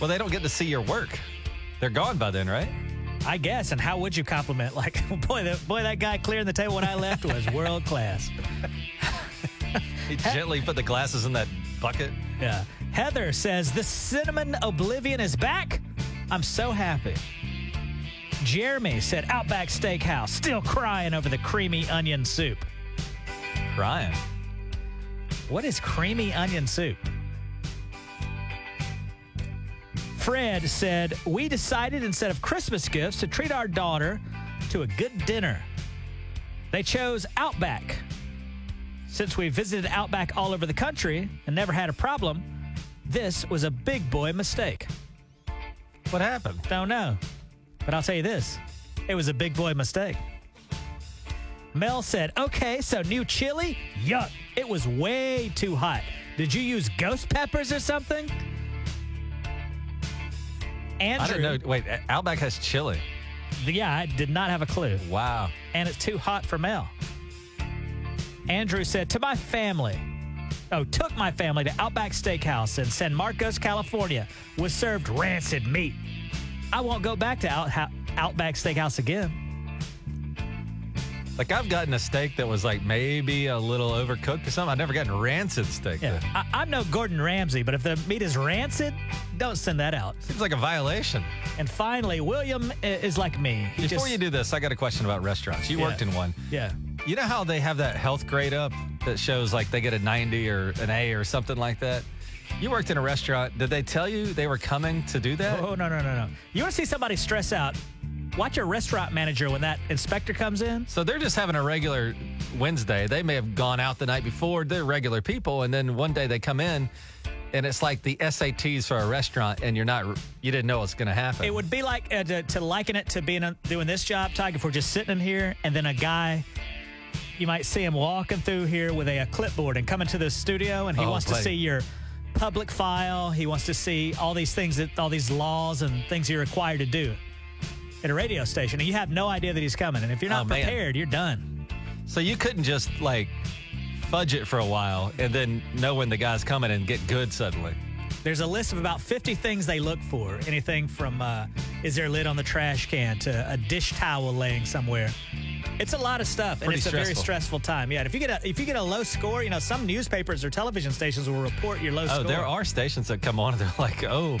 Speaker 1: Well, they don't get to see your work. They're gone by then, right?
Speaker 2: I guess. And how would you compliment? Like, boy, that boy, that guy clearing the table when I left was world class.
Speaker 1: He gently put the glasses in that bucket.
Speaker 2: Yeah. Heather says the cinnamon oblivion is back. I'm so happy. Jeremy said Outback Steakhouse still crying over the creamy onion soup.
Speaker 1: Crying.
Speaker 2: What is creamy onion soup? Fred said, We decided instead of Christmas gifts to treat our daughter to a good dinner. They chose Outback. Since we visited Outback all over the country and never had a problem, this was a big boy mistake.
Speaker 1: What happened?
Speaker 2: Don't know. But I'll tell you this it was a big boy mistake. Mel said, okay, so new chili? Yuck. It was way too hot. Did you use ghost peppers or something? Andrew.
Speaker 1: I didn't know. Wait, Outback has chili.
Speaker 2: Yeah, I did not have a clue.
Speaker 1: Wow.
Speaker 2: And it's too hot for Mel. Andrew said, to my family, oh, took my family to Outback Steakhouse in San Marcos, California, was served rancid meat. I won't go back to Out- Outback Steakhouse again.
Speaker 1: Like I've gotten a steak that was like maybe a little overcooked or something. I've never gotten rancid steak.
Speaker 2: Yeah. I, I'm no Gordon Ramsay, but if the meat is rancid, don't send that out.
Speaker 1: Seems like a violation.
Speaker 2: And finally, William is like me. He
Speaker 1: Before
Speaker 2: just-
Speaker 1: you do this, I got a question about restaurants. You
Speaker 2: Yeah.
Speaker 1: worked in one.
Speaker 2: yeah,
Speaker 1: You know how they have that health grade up that shows like they get a 90 or an A or something like that? You worked in a restaurant. Did they tell you they were coming to do that?
Speaker 2: Oh no no no no! You want to see somebody stress out? Watch your restaurant manager when that inspector comes in.
Speaker 1: So they're just having a regular Wednesday. They may have gone out the night before. They're regular people, and then one day they come in, and it's like the SATs for a restaurant, and you're not, you didn't know what's going to happen.
Speaker 2: It would be like uh, to, to liken it to being a, doing this job, Tige. If we're just sitting in here, and then a guy, you might see him walking through here with a, a clipboard and coming to the studio, and he
Speaker 1: Oh,
Speaker 2: wants
Speaker 1: boy.
Speaker 2: to see your public file. He wants to see all these things that all these laws and things you're required to do at a radio station, and you have no idea that he's coming. And if you're not
Speaker 1: Oh, man.
Speaker 2: prepared, you're done.
Speaker 1: so you couldn't just like fudge it for a while and then know when the guy's coming and get good suddenly.
Speaker 2: There's a list of about 50 things they look for. Anything from uh, is there a lid on the trash can to a dish towel laying somewhere. It's a lot of stuff, and
Speaker 1: Pretty
Speaker 2: it's a very
Speaker 1: stressful.
Speaker 2: stressful time. Yeah, if you get a if you get a low score, you know some newspapers or television stations will report your low
Speaker 1: Oh,
Speaker 2: score.
Speaker 1: there are stations that come on and they're like, oh,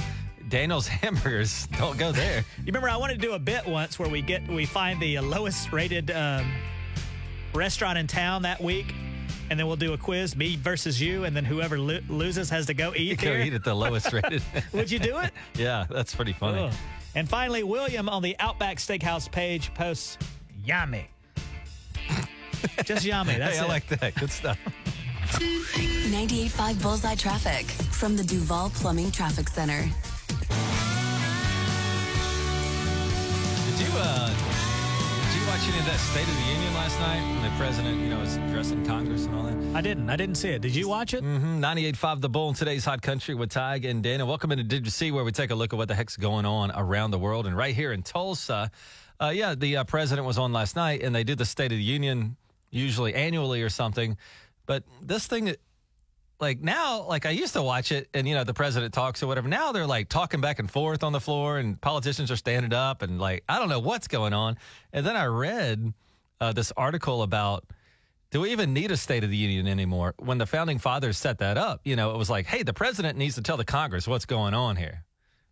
Speaker 1: Daniel's hamburgers, don't go there.
Speaker 2: You remember I wanted to do a bit once where we get we find the lowest rated um, restaurant in town that week, and then we'll do a quiz, me versus you, and then whoever lo- loses has to go
Speaker 1: You
Speaker 2: eat
Speaker 1: go
Speaker 2: here.
Speaker 1: eat at the lowest rated.
Speaker 2: Would you do it?
Speaker 1: yeah, that's pretty funny.
Speaker 2: Ugh. And finally, William on the Outback Steakhouse page posts yummy. Just yummy. That's
Speaker 1: hey, I
Speaker 2: it.
Speaker 1: like that. Good stuff.
Speaker 7: 98.5 Bullseye Traffic from the Duval Plumbing Traffic Center.
Speaker 1: Did you uh did you watch any of that State of the Union last night when the president, you know, was addressing Congress and all that?
Speaker 2: I didn't. I didn't see it. Did you watch it?
Speaker 1: Mm-hmm. 98.5 The Bull in today's Hot Country with Tige and Dana. Welcome into Did You See, where we take a look at what the heck's going on around the world. And right here in Tulsa, uh, yeah, the uh, president was on last night, and they do the State of the Union usually annually or something. But this thing, like now, like I used to watch it, and you know, the president talks or whatever. Now they're like talking back and forth on the floor, and politicians are standing up, and like I don't know what's going on. And then I read uh, this article about do we even need a State of the Union anymore? When the founding fathers set that up, you know, it was like, hey, the president needs to tell the Congress what's going on here.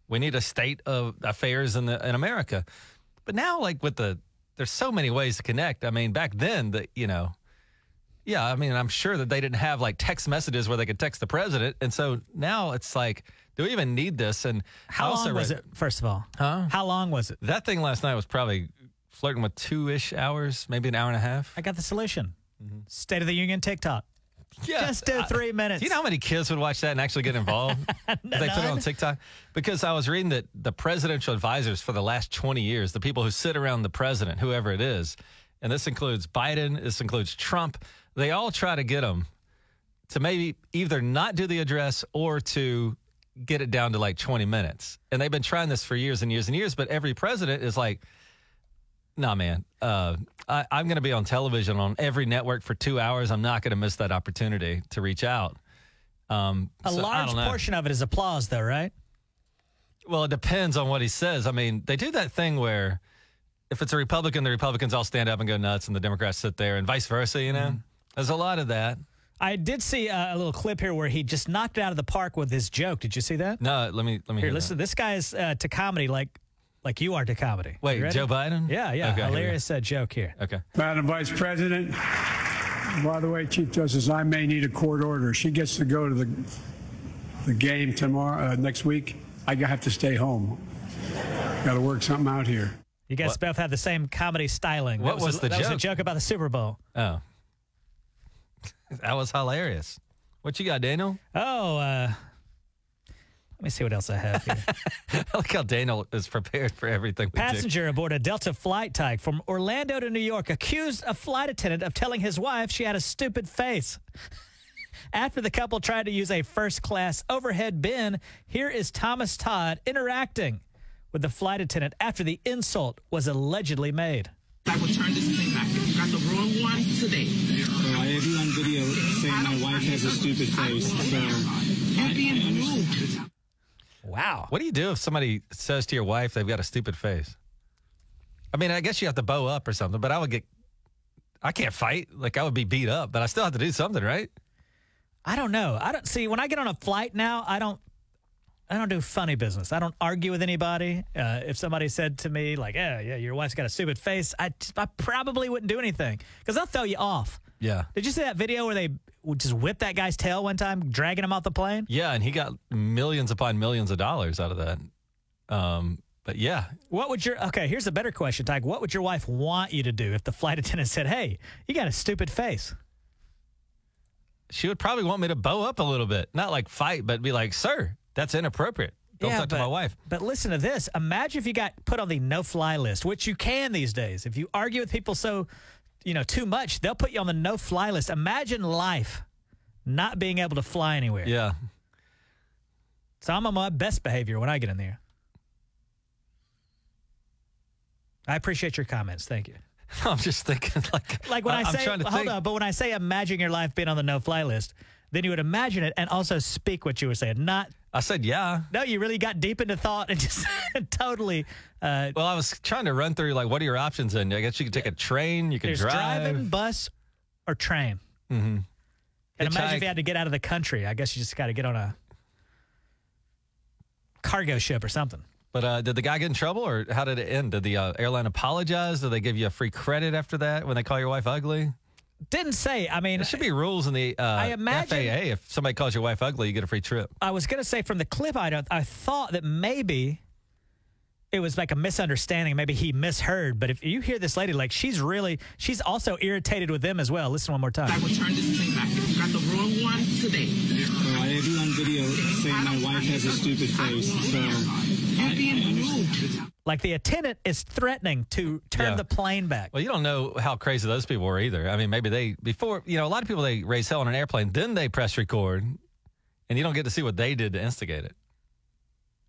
Speaker 1: We need a state of affairs in the in America. But now, like with the, there's so many ways to connect. I mean, back then, the you know, Yeah, I mean, I'm sure that they didn't have like text messages where they could text the president, and so now it's like, do we even need this? And
Speaker 2: How long was
Speaker 1: read-
Speaker 2: it? First of all,
Speaker 1: Huh?
Speaker 2: How long was it?
Speaker 1: That thing last night was probably flirting with two ish hours, maybe an hour and a half.
Speaker 2: I got the solution. Mm-hmm. State of the Union TikTok.
Speaker 1: Yeah,
Speaker 2: Just do three minutes.
Speaker 1: Do you know how many kids would watch that and actually get involved? If they put it on TikTok. Because I was reading that the presidential advisors for the last 20 years, the people who sit around the president, whoever it is, and this includes Biden, this includes Trump, they all try to get them to maybe either not do the address or to get it down to like 20 minutes. And they've been trying this for years and years and years, but every president is like, nah, man, uh, I, I'm going to be on television on every network for two hours. I'm not going to miss that opportunity to reach out. Um,
Speaker 2: A
Speaker 1: so
Speaker 2: large portion of it is applause, though, right?
Speaker 1: Well, it depends on what he says. I mean, they do that thing where if it's a Republican, the Republicans all stand up and go nuts, and the Democrats sit there, and vice versa. You know,
Speaker 2: Mm-hmm.
Speaker 1: There's a lot of that.
Speaker 2: I did see uh, a little clip here where he just knocked it out of the park with his joke. Did you see that?
Speaker 1: No, let me let me
Speaker 2: Here,
Speaker 1: hear
Speaker 2: listen.
Speaker 1: that.
Speaker 2: This guy is uh, to comedy like like you are to comedy.
Speaker 1: Wait, Joe Biden?
Speaker 2: Yeah, yeah.
Speaker 1: Okay, here we go.
Speaker 2: Hilarious uh, joke here.
Speaker 1: Okay.
Speaker 8: Madam Vice President, by the way, Chief Justice, I may need a court order. She gets to go to the the game tomorrow, uh, next week. I have to stay home. Got to work something out here.
Speaker 2: You guys both have the same comedy styling.
Speaker 1: What
Speaker 2: that
Speaker 1: was
Speaker 2: a,
Speaker 1: the
Speaker 2: that was a
Speaker 1: joke?
Speaker 2: joke about the Super Bowl.
Speaker 1: Oh, that was hilarious. What you got, Daniel?
Speaker 2: Oh, uh, let me see what else I have here.
Speaker 1: I like how Daniel is prepared for everything. We do.
Speaker 2: Passenger aboard a Delta flight type from Orlando to New York accused a flight attendant of telling his wife she had a stupid face. After the couple tried to use a first class overhead bin, here is Thomas Todd interacting with the flight attendant after the insult was allegedly made.
Speaker 9: I will turn this thing back. You got the wrong one today.
Speaker 10: I have you on video saying my wife has a stupid face. So
Speaker 9: You're being rude.
Speaker 2: Wow.
Speaker 1: What do you do if somebody says to your wife they've got a stupid face? I mean, I guess you have to bow up or something, but I would get. I can't fight. Like I would be beat up, but I still have to do something, right?
Speaker 2: I don't know. I don't see when I get on a flight now. I don't. I don't do funny business. I don't argue with anybody. Uh, if somebody said to me like, "Yeah, yeah, your wife's got a stupid face," I, I probably wouldn't do anything because they'll throw you off.
Speaker 1: Yeah.
Speaker 2: Did you see that video where they just whip that guy's tail one time, dragging him off the plane?
Speaker 1: Yeah, and he got millions upon millions of dollars out of that. Um, but yeah,
Speaker 2: What would your okay? Here's a better question, Tige. What would your wife want you to do if the flight attendant said, "Hey, you got a stupid face"?
Speaker 1: she would probably want me to bow up a little bit, not like fight, but be like, "Sir, that's inappropriate. Don't
Speaker 2: Yeah,
Speaker 1: talk to my wife."
Speaker 2: But listen to this. Imagine if you got put on the no-fly list, which you can these days. If you argue with people so, you know, too much, they'll put you on the no-fly list. Imagine life not being able to fly anywhere.
Speaker 1: Yeah,
Speaker 2: So I'm on my best behavior when I get in there. I appreciate your comments. Thank you.
Speaker 1: I'm just thinking like,
Speaker 2: Like when I,
Speaker 1: I'm
Speaker 2: say,
Speaker 1: trying to
Speaker 2: hold
Speaker 1: think.
Speaker 2: on, but when I say imagine your life being on the no-fly list, then you would imagine it and also speak what you were saying. Not
Speaker 1: I said, yeah.
Speaker 2: no, you really got deep into thought and just totally. Uh,
Speaker 1: Well, I was trying to run through like, what are your options? And I guess you could take a train, you could drive.
Speaker 2: driving, bus, or train.
Speaker 1: Mm-hmm.
Speaker 2: And imagine if you had to get out of the country. I guess you just got to get on a cargo ship or something.
Speaker 1: But uh, did the guy get in trouble, or how did it end? Did the uh, airline apologize? Did they give you a free credit after that when they call your wife ugly?
Speaker 2: Didn't say. I mean,
Speaker 1: There should be rules in the uh,
Speaker 2: I imagine-
Speaker 1: FAA. If somebody calls your wife ugly, you get a free trip.
Speaker 2: I was going to say from the clip, I, don't- I thought that maybe it was like a misunderstanding. Maybe he misheard. But if you hear this lady, like she's really, she's also irritated with them as well. Listen one more time.
Speaker 9: I will turn this thing back. You got the wrong one today.
Speaker 10: I have you on video saying my wife has a stupid face. So
Speaker 9: You're being rude.
Speaker 2: Like the attendant is threatening to turn
Speaker 1: Yeah.
Speaker 2: the plane back.
Speaker 1: Well, you don't know how crazy those people were either. I mean, maybe they before you know a lot of people they raise hell on an airplane, then they press record, and you don't get to see what they did to instigate it.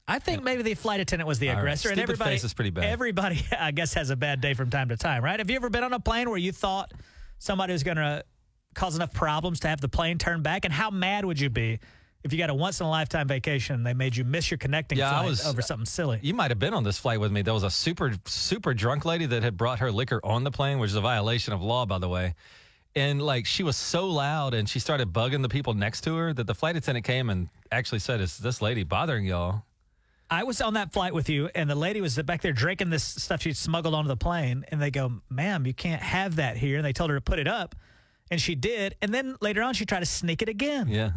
Speaker 2: I think maybe the flight attendant was the
Speaker 1: All right.
Speaker 2: aggressor, and everybody
Speaker 1: face is pretty bad.
Speaker 2: Everybody, I guess, has a bad day from time to time, right? Have you ever been on a plane where you thought somebody was going to cause enough problems to have the plane turn back? And how mad would you be if you got a once in a lifetime vacation and they made you miss your connecting
Speaker 1: Yeah, I
Speaker 2: flight
Speaker 1: was-
Speaker 2: over something silly?
Speaker 1: You might have been on this flight with me. There was a super super drunk lady that had brought her liquor on the plane, which is a violation of law, by the way. And like she was so loud, and she started bugging the people next to her that the flight attendant came and actually said, "Is this lady bothering y'all?"
Speaker 2: I was on that flight with you, and the lady was back there drinking this stuff she'd smuggled onto the plane. And they go, "Ma'am, you can't have that here." And they told her to put it up. And she did. And then later on, she tried to sneak it again.
Speaker 1: Yeah.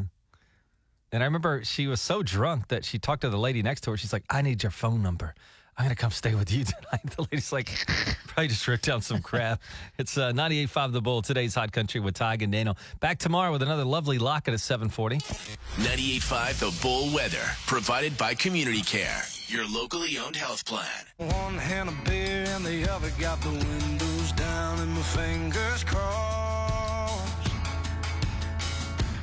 Speaker 1: And I remember she was so drunk that she talked to the lady next to her. She's like, I need your phone number. I'm going to come stay with you tonight. The lady's like, probably just wrote down some crap. It's uh, 98.5 The Bull, today's Hot Country with Tige and Daniel. Back tomorrow with another lovely locket at 740.
Speaker 11: 98.5 The Bull Weather, provided by Community Care, your locally owned health plan.
Speaker 12: One hand a beer and the other got the windows down and my fingers crossed.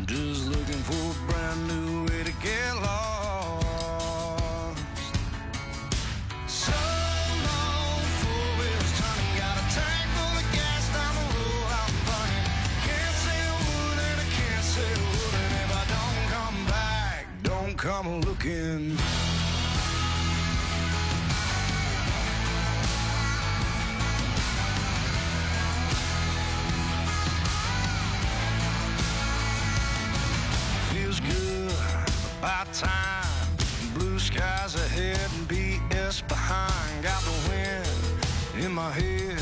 Speaker 12: Just looking for a brand new way to get lost. So long, four wheels turning, got a tank full of gas down the road I'm burning. Can't say a word and I can't say a word, and if I don't come back, don't come looking. About time. Blue skies ahead and BS behind. Got the wind in my head.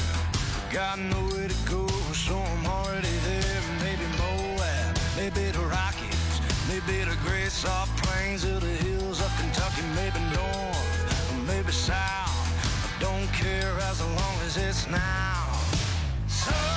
Speaker 12: Got nowhere to go, so I'm already there. Maybe Moab, maybe the Rockies, maybe the great soft plains of the hills of Kentucky, maybe north, or maybe south. I don't care as long as it's now. So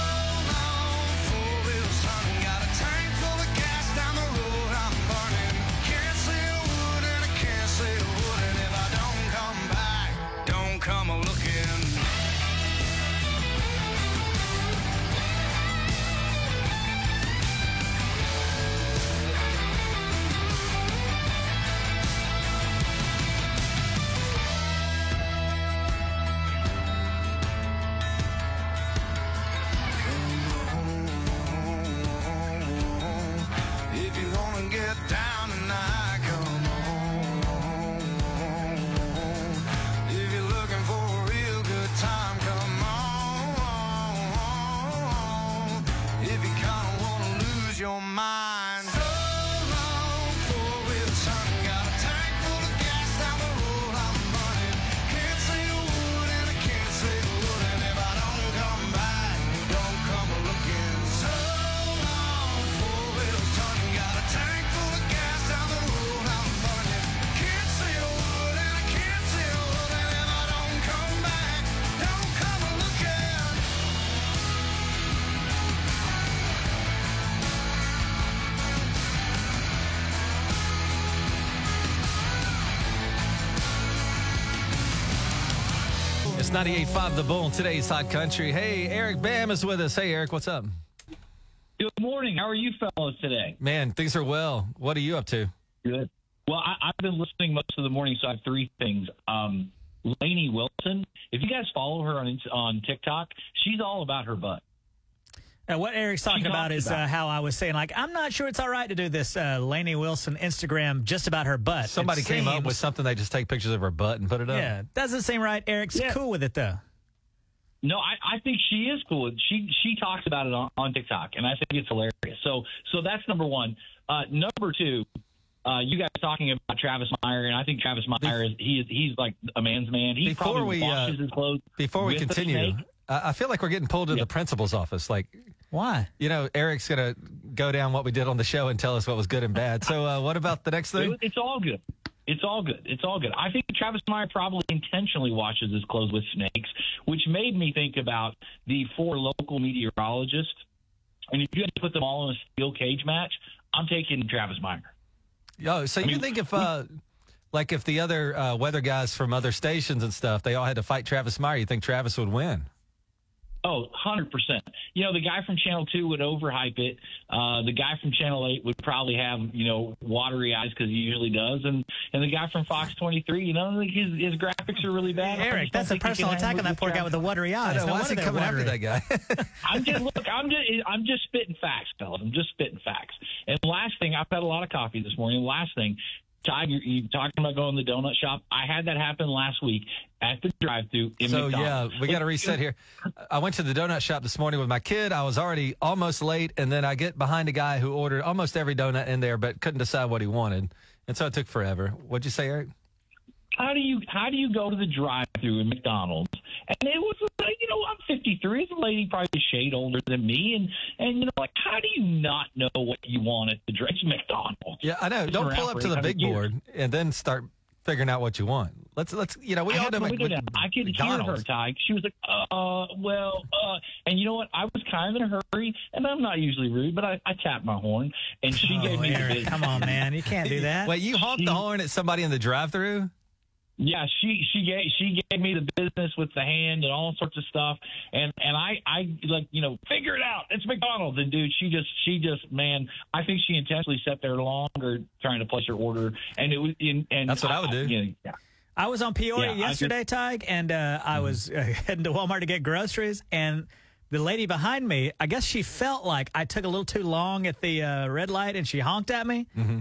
Speaker 1: It's 98.5 The Bull, today's Hot Country. Hey, Eric Bam is with us. Hey, Eric, what's up?
Speaker 13: Good morning. How are you fellows today?
Speaker 1: Man, things are well. What are you up to?
Speaker 13: Good. Well, I, I've been listening most of the morning, so I have three things. Um, Lainey Wilson, if you guys follow her on on TikTok, she's all about her butt.
Speaker 2: Uh, what Eric's talking about is
Speaker 13: about
Speaker 2: uh, how I was saying, like, I'm not sure it's all right to do this uh, Lainey Wilson Instagram just about her butt. It
Speaker 1: Somebody came up with something. They just take pictures of her butt and put it up.
Speaker 2: Yeah, doesn't seem right. Eric's
Speaker 13: Yeah.
Speaker 2: cool with it though.
Speaker 13: No, I, I think she is cool. She she talks about it on, on TikTok, and I think it's hilarious. So so that's number one. Uh, number two, uh, you guys talking about Travis Meyer, and I think Travis Meyer is he is he's like a man's man. He
Speaker 1: Before
Speaker 13: probably
Speaker 1: we, uh,
Speaker 13: his clothes.
Speaker 1: Before we continue. I I feel like we're getting pulled to the principal's office. Like,
Speaker 2: why?
Speaker 1: You know, Eric's going to go down what we did on the show and tell us what was good and bad. So, uh, what about the next thing?
Speaker 13: It's all good. It's all good. It's all good. I think Travis Meyer probably intentionally washes his clothes with snakes, which made me think about the four local meteorologists. And if you had to put them all in a steel cage match, I'm taking Travis Meyer.
Speaker 1: Oh, so you think if, uh, like, if the other uh, weather guys from other stations and stuff, they all had to fight Travis Meyer, you think Travis would win?
Speaker 13: Oh, 100%. You know, the guy from Channel 2 would overhype it. Uh, the guy from Channel 8 would probably have, you know, watery eyes because he usually does. And and the guy from Fox 23, you know, like his, his graphics are really bad.
Speaker 2: Eric, that's a personal attack on that poor guy
Speaker 13: Travis.
Speaker 2: with the watery eyes.
Speaker 1: know,
Speaker 2: No
Speaker 1: why is
Speaker 2: wonder
Speaker 1: he
Speaker 2: they're
Speaker 1: coming after that guy?
Speaker 13: I'm just look. I'm just. I'm just spitting facts, fellas. I'm just spitting facts. And last thing, I've had a lot of coffee this morning. Last thing, Todd, you, you talking about going to the donut shop? I had that happen last week at the drive-through in
Speaker 1: So
Speaker 13: McDonald's.
Speaker 1: yeah, we got to reset here. I went to the donut shop this morning with my kid. I was already almost late, and then I get behind a guy who ordered almost every donut in there, but couldn't decide what he wanted, and so it took forever. What'd you say, Eric?
Speaker 13: How do you how do you go to the drive-through in McDonald's and it was it you know, I'm 53. This lady probably a shade older than me, and and you know, like, how do you not know what you want at the dress McDonald's?
Speaker 1: Yeah, I know.
Speaker 13: It's
Speaker 1: Don't pull up to the
Speaker 13: 800
Speaker 1: big
Speaker 13: years.
Speaker 1: board and then start figuring out what you want. Let's let's you know we
Speaker 13: I
Speaker 1: all
Speaker 13: had
Speaker 1: know
Speaker 13: to
Speaker 1: Mc-
Speaker 13: look at that. I could hear her,
Speaker 1: McDonald's.
Speaker 13: Ty. She was like, uh, well, uh, and you know what? I was kind of in a hurry, and I'm not usually rude, but I, I tapped my horn, and she
Speaker 2: Oh,
Speaker 13: gave me the
Speaker 2: Eric,
Speaker 13: business.
Speaker 2: come on, man. You can't do that.
Speaker 1: Wait, you honked the horn at somebody in the drive-through?
Speaker 13: Yeah, she she gave she gave me the business with the hand and all sorts of stuff, and and I I like you know figure it out. It's McDonald's, and dude, she just she just man, I think she intentionally sat there longer trying to place her order, and it was in and
Speaker 1: That's what I would do.
Speaker 13: you know, yeah.
Speaker 2: I was on Peoria
Speaker 13: Yeah,
Speaker 2: yesterday, Tige, and uh, I was uh, heading to Walmart to get groceries, and the lady behind me, I guess she felt like I took a little too long at the uh, red light, and she honked at me.
Speaker 1: Mm-hmm.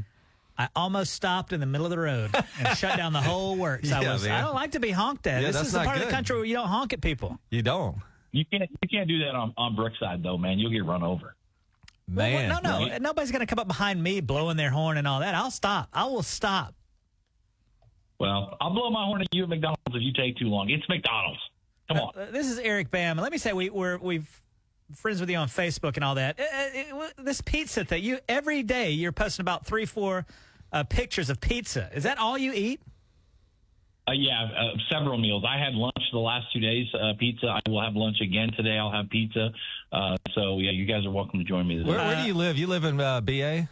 Speaker 2: I almost stopped in the middle of the road and shut down the whole works. I was.
Speaker 1: man.
Speaker 2: I don't like to be honked at.
Speaker 1: Yeah,
Speaker 2: this
Speaker 1: that's
Speaker 2: is the
Speaker 1: not
Speaker 2: part of the country where you don't honk at people.
Speaker 1: You don't,
Speaker 13: You can't you can't do that on on Brookside though, man. You'll get run over.
Speaker 1: man.
Speaker 2: Well, no, no, nobody's going to come up behind me blowing their horn and all that. I'll stop. I will stop.
Speaker 13: Well, I'll blow my horn at you at McDonald's if you take too long. It's McDonald's. Come on.
Speaker 2: Uh, this is Eric Bam. Let me say we, we're we've friends with you on Facebook and all that. Uh, uh, uh, this pizza thing, you every day you're posting about three, four uh, pictures of pizza. Is that all you eat?
Speaker 13: Uh, yeah, uh, several meals. I had lunch the last two days, uh, pizza. I will have lunch again today. I'll have pizza. Uh, so yeah, you guys are welcome to join me. This
Speaker 1: Where, where do you live? You live in uh, BA?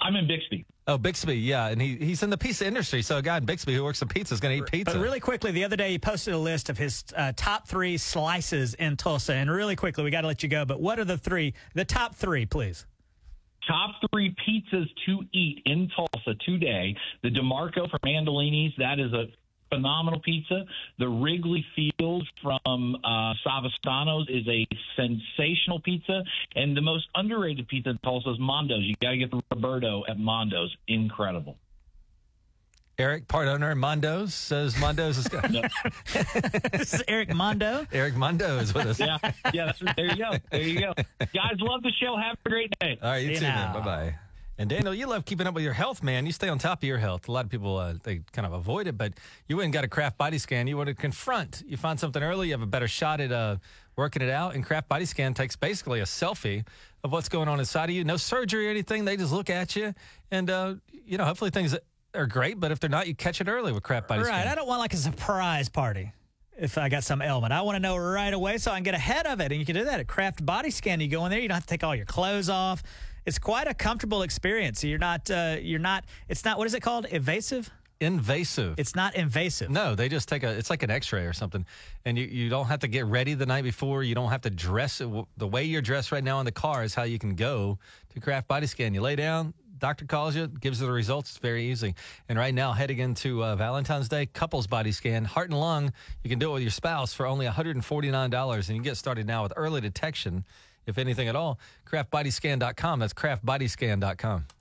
Speaker 13: I'm in Bixby.
Speaker 1: Oh, Bixby, yeah, and he he's in the pizza industry. So a guy in Bixby who works in pizza is going to eat pizza.
Speaker 2: But really quickly, the other day he posted a list of his uh, top three slices in Tulsa. And really quickly, we got to let you go. But what are the three? The top three, please.
Speaker 13: Top three pizzas to eat in Tulsa today. The DeMarco from Andolini's. That is a phenomenal pizza. The Wrigley Fields from uh, Savastano's is a sensational pizza. And the most underrated pizza in Tulsa is Mondo's. You got to get the Roberto at Mondo's. Incredible.
Speaker 1: Eric, part owner Mondo's, says Mondo's is going.
Speaker 2: this is Eric Mondo.
Speaker 1: Eric Mondo is with us.
Speaker 13: yeah, yeah. That's, there you go. There you go. Guys, love the show. Have a great day.
Speaker 1: All right, you
Speaker 2: See
Speaker 1: too,
Speaker 2: you
Speaker 1: man. Bye bye. And Daniel, you love keeping up with your health, man. You stay on top of your health. A lot of people uh, they kind of avoid it, but you went and got a Craft Body Scan. You want to confront. You find something early, you have a better shot at uh, working it out. And Craft Body Scan takes basically a selfie of what's going on inside of you. No surgery or anything. They just look at you, and uh, you know, hopefully things are great. But if they're not, you catch it early with Craft Body scan. Right.
Speaker 2: I don't want like a surprise party if I got some ailment. I want to know right away so I can get ahead of it. And you can do that at Craft Body Scan. You go in there, you don't have to take all your clothes off. It's quite a comfortable experience. You're not, uh, you're not, it's not, what is it called? Evasive?
Speaker 1: Invasive.
Speaker 2: It's not invasive.
Speaker 1: No, they just take a. It's like an X-ray or something, and you, you don't have to get ready the night before. You don't have to dress the way you're dressed right now in the car is how you can go to Craft Body Scan. You lay down, doctor calls you, gives you the results. It's very easy. And right now, heading into uh, Valentine's Day, couples body scan, heart and lung. You can do it with your spouse for only $149, and you get started now with early detection, if anything at all. CraftBodyScan.com. That's CraftBodyScan.com.